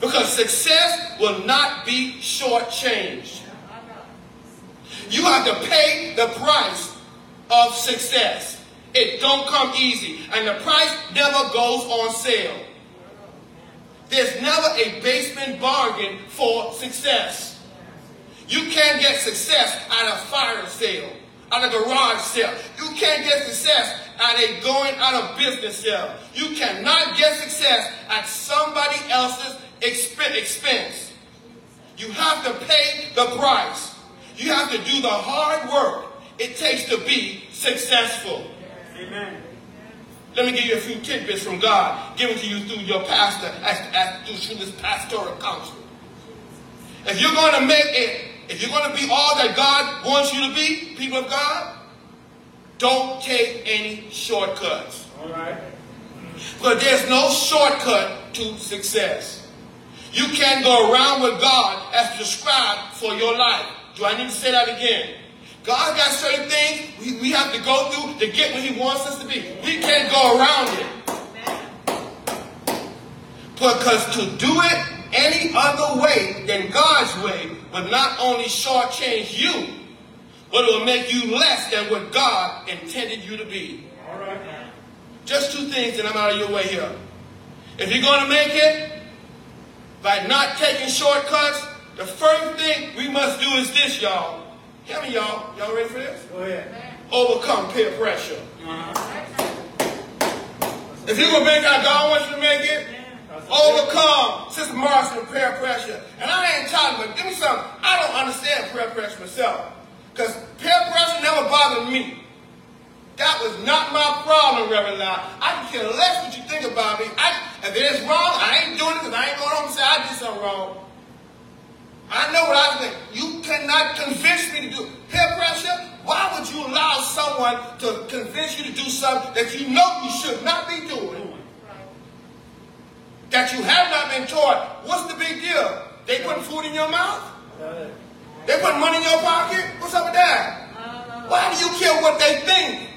Because success will not be shortchanged. You have to pay the price of success. It don't come easy. And the price never goes on sale. There's never a basement bargain for success. You can't get success at a fire sale, at a garage sale. You can't get success at a going out of business sale. You cannot get success at somebody else's expense. You have to pay the price. You have to do the hard work it takes to be successful. Amen. Let me give you a few tidbits from God given to you through your pastor as, as through this pastoral counsel. If you're going to make it, if you're going to be all that God wants you to be, people of God, don't take any shortcuts. All right. Because there's no shortcut to success. You can't go around with God as prescribed for your life. Do I need to say that again? God got certain things we, we have to go through to get where He wants us to be. We can't go around it. Because to do it any other way than God's way would not only shortchange you, but it will make you less than what God intended you to be. All right. Just two things, and I'm out of your way here. If you're going to make it by not taking shortcuts, the first thing we must do is this, y'all. Hear me, y'all. Y'all ready for this? Go ahead. Overcome peer pressure. Uh-huh. If you're going to make how God wants you to make it, overcome Sister Marcia peer pressure. And I ain't talking, but give me something. I don't understand prayer pressure myself. Because peer pressure myself. That was not my problem, Reverend Lau. I can care less what you think about me. I, if it is wrong, I ain't doing it because I ain't going home and say I did something wrong. I know what I think. You cannot convince me to do peer pressure. Why would you allow someone to convince you to do something that you know you should not be doing? That you have not been taught. What's the big deal? They putting food in your mouth? They putting money in your pocket? What's up with that? Uh, Why do you care what they think?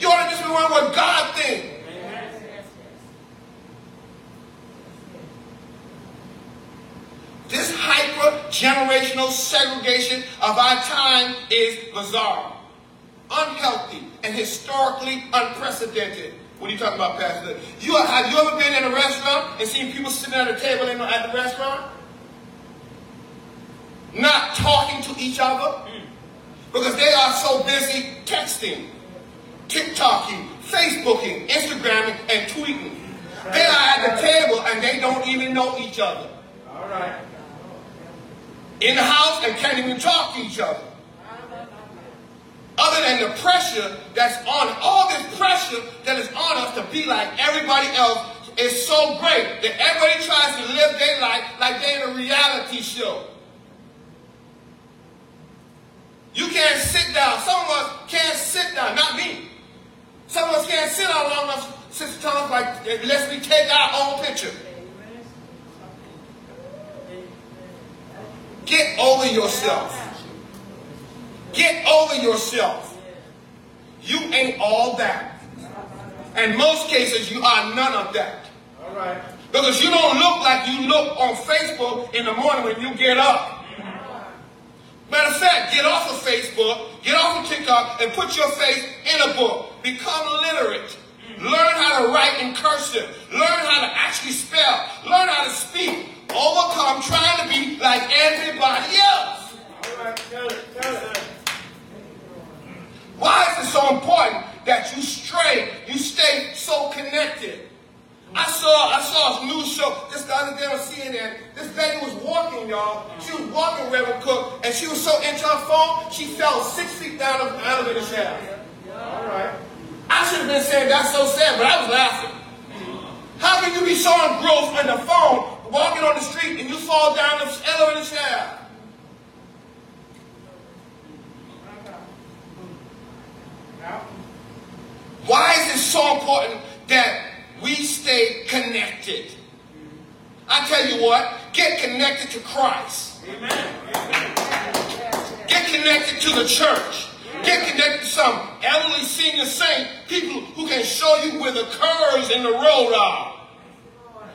You ought to just be wondering what God thinks. This hyper generational segregation of our time is bizarre, unhealthy, and historically unprecedented. What are you talking about, Pastor? You have you ever been in a restaurant and seen people sitting at a table in, at the restaurant? Not talking to each other mm. because they are so busy texting, TikToking, Facebooking, Instagramming, and tweeting. They are at the table and they don't even know each other. All right. In the house and can't even talk to each other. Other than the pressure that's on, all this pressure that is on us to be like everybody else is so great that everybody tries to live their life like they're in a reality show. You can't sit down. Some of us can't sit down. Not me. Some of us can't sit down long enough, Sister Thomas, like, eh, unless we take our own picture. Get over yourself. Get over yourself. You ain't all that. In most cases, you are none of that. All right. Because you don't look like you look on Facebook in the morning when you get up. Matter of fact, get off of Facebook, get off of TikTok, and put your face in a book. Become literate. Learn how to write in cursive. Learn how to actually spell. Learn how to speak. Overcome trying to be like everybody else. Why is it so important that you stray, you stay so connected? I saw I saw a news show just the other day on CNN. This lady was walking, y'all. She was walking Reverend Cook, and she was so into her phone, she fell six feet down of the elevator shaft. All right. I should have been saying that's so sad, but I was laughing. How can you be showing engrossed on the phone, walking on the street, and you fall down the elevator shaft? Why is it so important that we stay connected? I tell you what, get connected to Christ. Amen. Get connected to the church. Get connected to some elderly senior saint, people who can show you where the curves in the road are.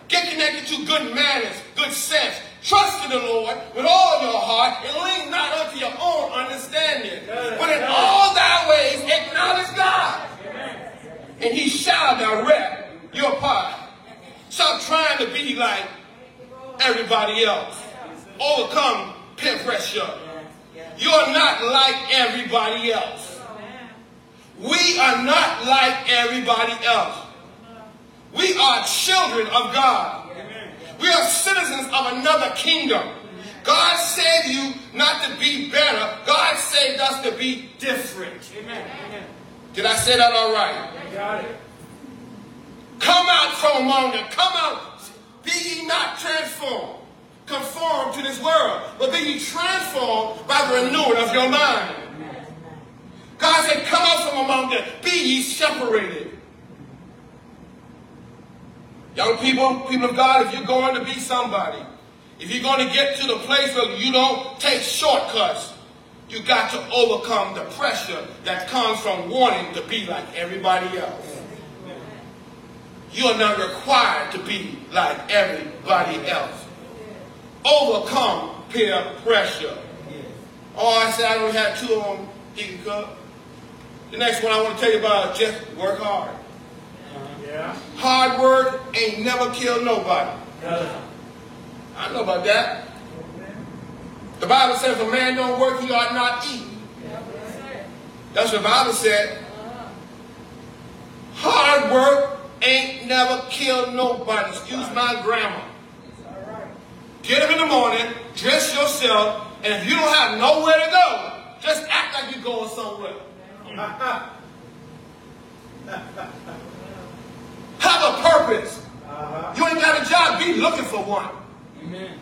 Get connected to good manners, good sense. Trust in the Lord with all your heart and lean not unto your own understanding. But in all thy ways acknowledge God. And he shall direct your path. Stop trying to be like everybody else. Overcome peer pressure. You're not like everybody else. We are not like everybody else. We are children of God. We are citizens of another kingdom. God saved you not to be better. God saved us to be different. Amen. Did I say that all right? Got it. Come out from among them. Come out. Be ye not transformed, conformed to this world, but be ye transformed by the renewing of your mind. God said, Come out from among them. Be ye separated. Young people, people of God, if you're going to be somebody, if you're going to get to the place where you don't take shortcuts, you got to overcome the pressure that comes from wanting to be like everybody else. You're not required to be like everybody else. Overcome peer pressure. Oh, I said I don't have two of them, Deacon Cook. The next one I want to tell you about is just work hard. Yeah. Hard work ain't never killed nobody. It. I know about that. The Bible says if a man don't work, he ought not eat. That's what the Bible said. Hard work ain't never killed nobody. Excuse my grammar. Get up in the morning, dress yourself, and if you don't have nowhere to go, just act like you're going somewhere. Have a purpose. You ain't got a job, be looking for one. Amen.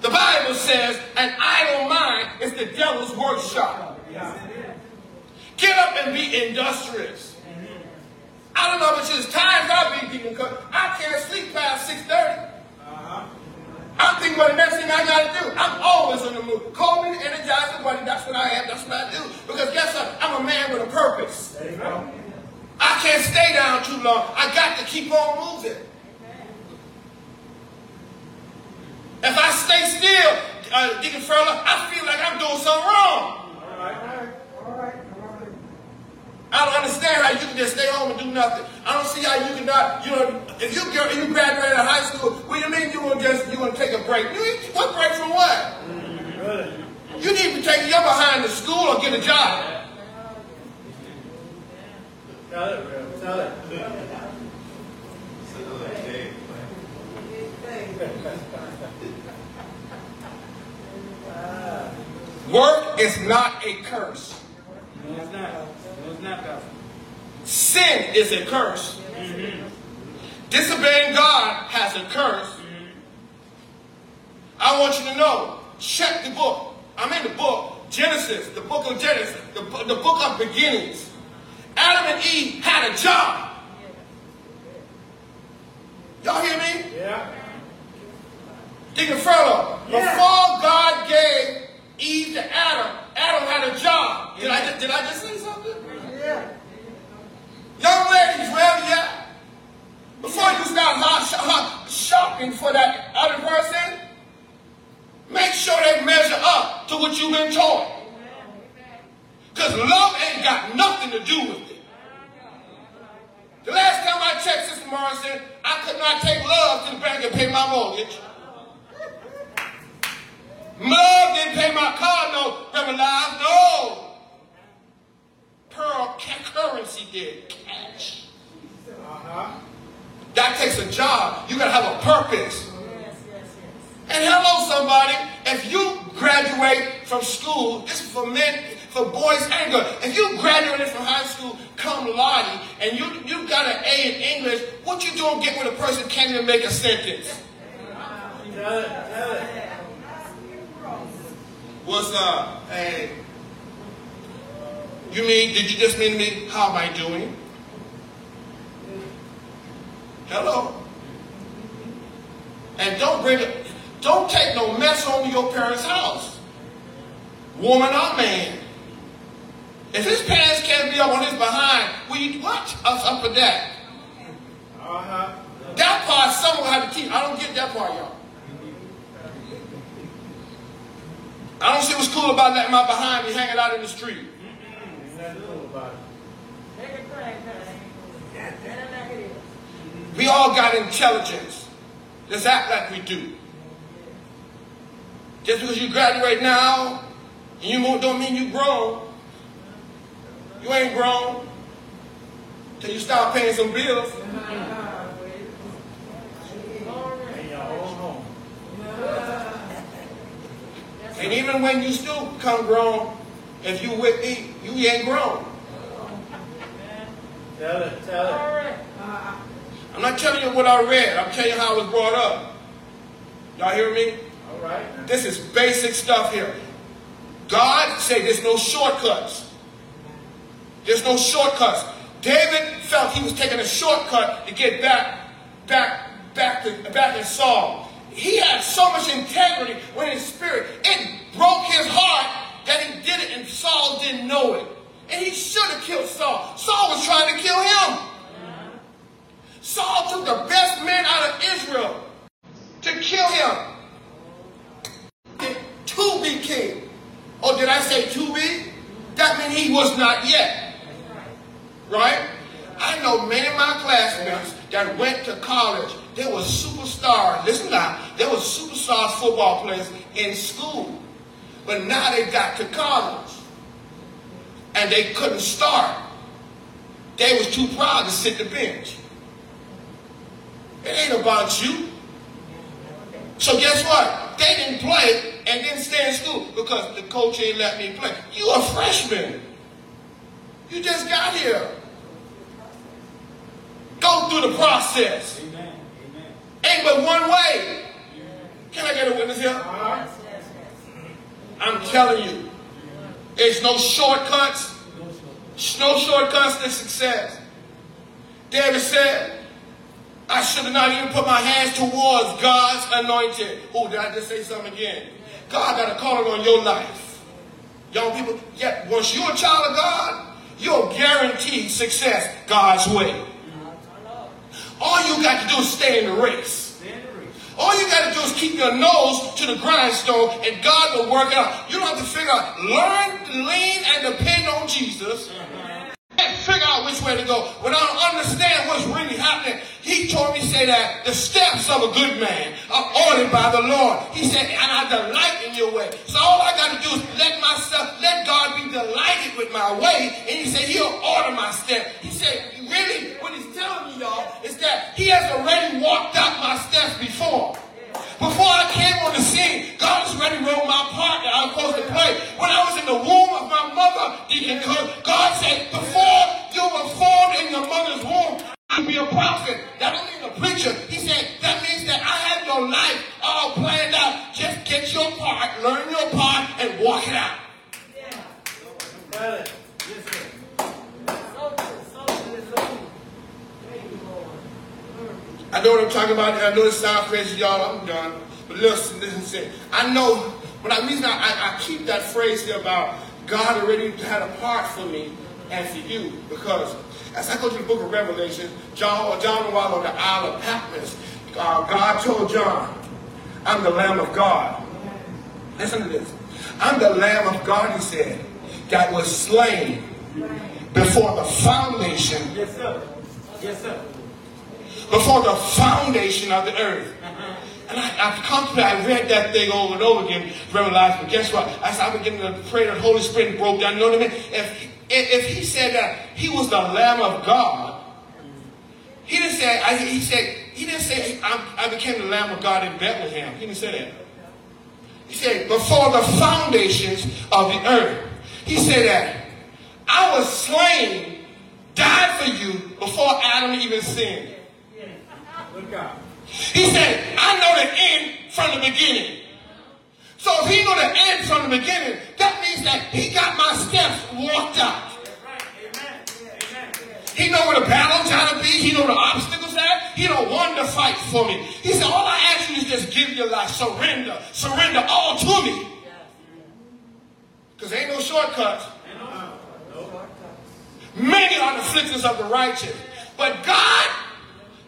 The Bible says an idle mind is the devil's workshop. Get up and be industrious. I don't know, but there's times I've been cut. I can't sleep past 6.30. I'm thinking about the next thing I got to do. I'm always on the move. Call me energizing buddy. That's what I am. That's what I do. Because guess what? I'm a man with a purpose. I can't stay down too long. I got to keep on moving. If I stay still, uh, Deacon Furler, I feel like I'm doing something wrong. All right, all right, all right. I don't understand how you can just stay home and do nothing. I don't see how you can not, you know, if you get, you graduate out high school, what do you mean you gonna just you gonna take a break? You what break from what? Mm-hmm. You need to take your behind the school or get a job. Tell it, bro. Tell it. Work is not a curse. No, it's not. No, it's not, Pastor. Sin is a curse. Disobeying God has a curse. I want you to know, check the book. I'm in the book, Genesis, the book of Genesis, the, the book of beginnings. Adam and Eve had a job. Y'all hear me? Yeah. Deacon Furlow, before God gave Eve to Adam, Adam had a job. Did I, just- did I just say? Yeah. Young ladies, wherever you before you start hot, shopping for that other person, make sure they measure up to what you've been taught. Because love ain't got nothing to do with it. The last time I checked Sister Morrison, I could not take love to the bank and pay my mortgage. Love didn't pay my car note, Reverend Live, no. Pearl ca- currency did, cash. Uh-huh. That takes a job. You gotta have a purpose. Yes, yes, yes. And hello, somebody. If you graduate from school, this is for men, for boys and girls. If you graduated from high school, cum laude, and you you got an A in English, what you doing get with a person can't even make a sentence? Tell it. Tell it. What's up? Hey. You mean, did you just mean to me, how am I doing? Hello? And don't bring it, don't take no mess home to your parents' house. Woman or man. If his pants can't be up on his behind, we watch? Us up for that? Uh-huh. That part, someone have to teach. I don't get that part, y'all. I don't see what's cool about letting my behind be hanging out in the street. Ain't nothing cool about it. We all got intelligence. Let's act like we do. Just because you graduate now and you don't mean you grown. You ain't grown till you start paying some bills. And even when you still come grown, if you with me, you ain't grown. Tell it. Tell it. I'm not telling you what I read. I'm telling you how I was brought up. Y'all hear me? All right. This is basic stuff here. God said there's no shortcuts. There's no shortcuts. David felt he was taking a shortcut to get back, back, back to back in Saul. He had so much integrity when his spirit. It broke his heart that he did it and Saul didn't know it. And he should have killed Saul. Saul was trying to kill him. Saul took the best men out of Israel to kill him to be king. Or did I say to be? That means he was not yet. Right? I know many of my classmates that went to college. They were superstars. Listen now. They were superstar football players in school. But now they got to college. And they couldn't start. They was too proud to sit the bench. It ain't about you. So guess what? They didn't play and didn't stay in school because the coach ain't let me play. You a freshman. You just got here. go through the process. Ain't but one way. Can I get a witness here? I'm telling you, there's no shortcuts. No shortcuts to success. David said, I should have not even put my hands towards God's anointed. Oh, did I just say something again? God got a calling on your life. Young people, yet once you're a child of God, you're guaranteed success God's way. All you got to do is stay in the race. All you got to do is keep your nose to the grindstone and God will work it out. You don't have to figure out, learn, lean, and depend on Jesus figure out which way to go. When I don't understand what's really happening, he told me say that the steps of a good man are ordered by the Lord. He said, and I delight in your way. So all I got to do is let myself, let God be delighted with my way. And he said, he'll order my step. He said, really, what he's telling me, y'all, is that he has already walked out my steps before. Before I came on the scene, God was ready to roll my part that I was supposed to play. When I was in the womb of my mother, Deacon Cook, God said, before you were formed in your mother's womb, I'll be a prophet. That don't mean a preacher. He said, that means that I have your life all planned out. Just get your part, learn your part, and walk it out. I know what I'm talking about. And I know it sounds crazy, y'all. I'm done. But listen, listen. I know, but I, I, I keep that phrase here about God already had a part for me and for you, because as I go to the book of Revelation, John, John while on the Isle of Patmos, uh, God told John, I'm the Lamb of God. Listen to this. I'm the Lamb of God, he said, that was slain before the foundation. Yes, sir. Yes, sir before the foundation of the earth. And I, I've constantly, I read that thing over and over again, realized, but guess what? As I began to pray, the Holy Spirit broke down. You know what I mean? If, if he said that he was the Lamb of God, he didn't say, I, he said, he didn't say, I, I became the Lamb of God in Bethlehem. He didn't say that. He said, before the foundations of the earth. He said that I was slain, died for you before Adam even sinned. He said, I know the end from the beginning. So if he know the end from the beginning, that means that he got my steps walked out. He know where the battle's gotta be. He know the obstacles at. He don't want to fight for me. He said, all I ask you is just give your life. Surrender. Surrender all to me. Because ain't no shortcuts. Many are the afflictions of the righteous. But God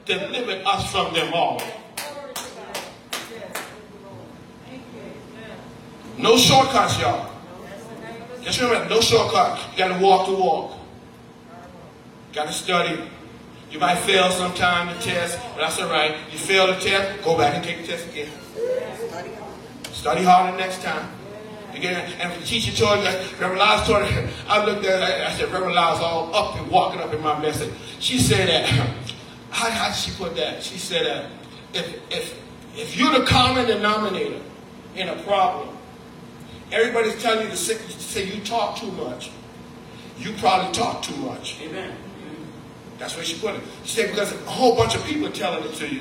delivered us from them all. No shortcuts, y'all. Just remember, no shortcut. You got to walk the walk. Got to study. You might fail sometime the test, but that's all right. You fail the test, go back and take the test again. Study harder next time. Again, and the teacher told me, Reverend Lyles told her, I looked at her, I said, Reverend Lyles all up and walking up in my message. She said that, how, how did she put that? She said that if, if, if you're the common denominator in a problem, everybody's telling you to say, to say you talk too much. You probably talk too much. Amen. That's where she put it. She said because a whole bunch of people are telling it to you.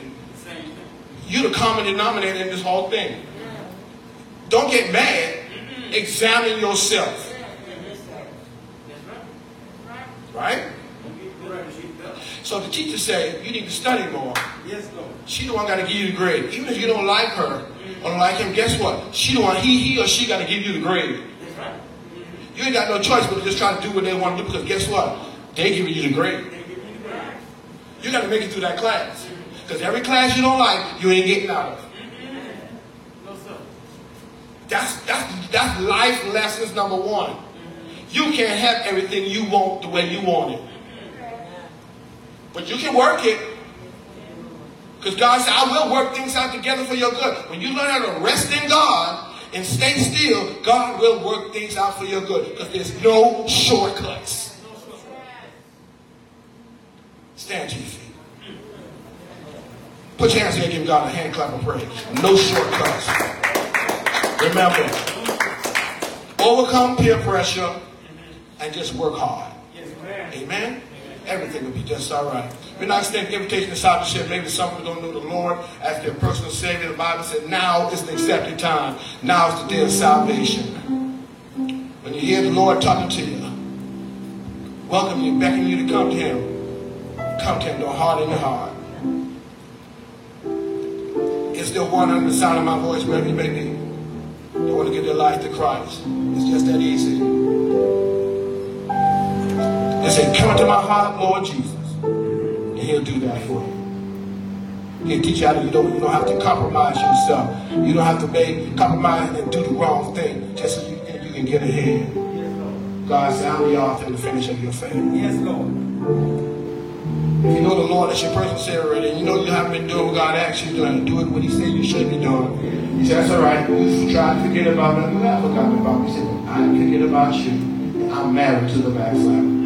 You're the common denominator in this whole thing. Don't get mad. Examine yourself. Right? So the teacher said, you need to study more. Yes, Lord. She the one got to give you the grade. Even if you don't like her or don't like him, guess what? She the one, he, he or she got to give you the grade. You ain't got no choice but to just try to do what they want to do because guess what? They giving you the grade. You got to make it through that class. Because every class you don't like, you ain't getting out of. Mm-hmm. No, sir. That's, that's, that's life lessons number one. You can't have everything you want the way you want it. But you can work it. Because God said, I will work things out together for your good. When you learn how to rest in God and stay still, God will work things out for your good. Because there's no shortcuts. Stand to your feet. Put your hands together give God a hand clap of praise. No shortcuts. Remember, overcome peer pressure and just work hard. Amen? Everything will be just all right. We're not extending invitation to discipleship. Maybe someone don't know the Lord as their personal Savior. The Bible said now is the accepted time. Now is the day of salvation. When you hear the Lord talking to you, welcome you, beckon you to come to Him. Come to Him, don't harden your heart. Is there one under the sound of my voice, wherever you may be? They want to give their life to Christ. It's just that easy. They say, Come into my heart, Lord Jesus. And He'll do that for you. He'll teach you how to, you don't, you don't have to compromise yourself. You don't have to make compromise and do the wrong thing just so you, can- you can get ahead. God said, I'm the author and the finisher of your faith. Yes, Lord. If you know the Lord as your personal Savior already, and you know you haven't been doing what God asked you to do, and doing what He said you should be doing, He said, That's all right. You try to forget about me. You have forgotten about me. He said, I forget about you. I'm married to the backslider.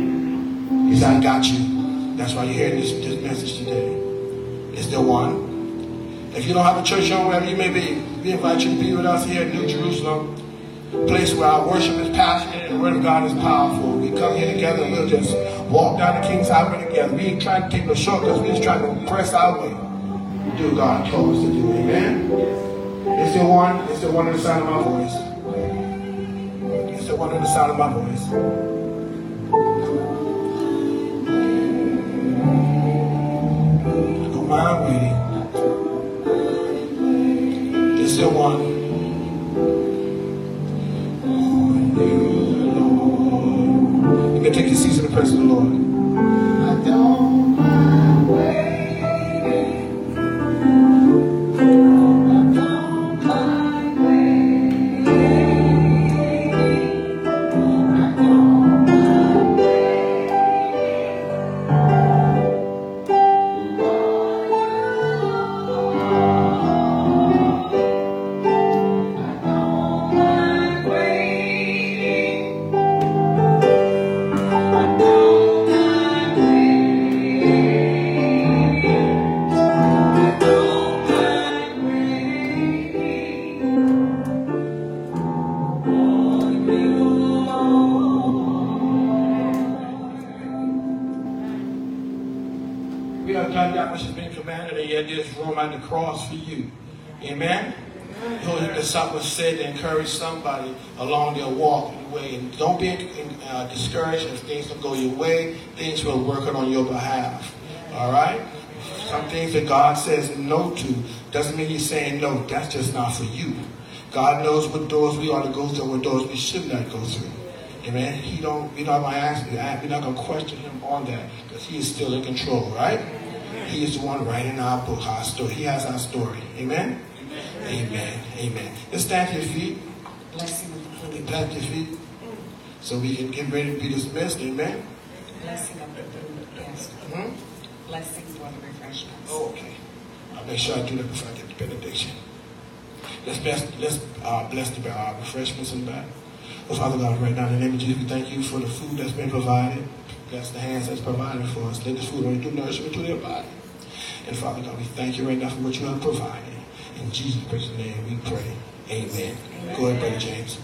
He said, I got you. That's why you're hearing this, this message today. Is the one? If you don't have a church home, wherever you may be, we invite you to be with us here at New Jerusalem place where our worship is passionate and the word of God is powerful. We come here together and we'll just walk down the King's Highway together. We ain't trying to take no shortcuts. We just trying to press our way. Do what God told us to do. Amen. Is the one? Is the one in the sound of my voice? Is the one in the sound of my voice? Mind waiting. Is the one? You can take your seats in the presence of the Lord. If there's said to encourage somebody along their walk in the way. And don't be uh, discouraged if things don't go your way. Things will work out on your behalf. All right? Some things that God says no to doesn't mean He's saying no. That's just not for you. God knows what doors we ought to go through what doors we should not go through. Amen. He don't. We're not gonna ask. We're not gonna question Him on that because He is still in control, right? He is the one writing our book, our story. He has our story. Amen. Amen. Amen. Let's stand to your feet. Blessing of the food. Plant your feet so we can get ready to be dismissed. Amen. Blessing of the food. Yes. Hmm? Blessing for the refreshments. Oh, okay. I'll make sure I do that before I get the benediction. Let's bless, let's uh, bless the uh, refreshments in the back. Oh, Father God, right now in the name of Jesus, we thank you for the food that's been provided. Bless the hands that's provided for us. Let this food only do nourishment to their body. And Father God, we thank you right now for what you have provided. In Jesus' precious name we pray. Amen. Go ahead, Brother James.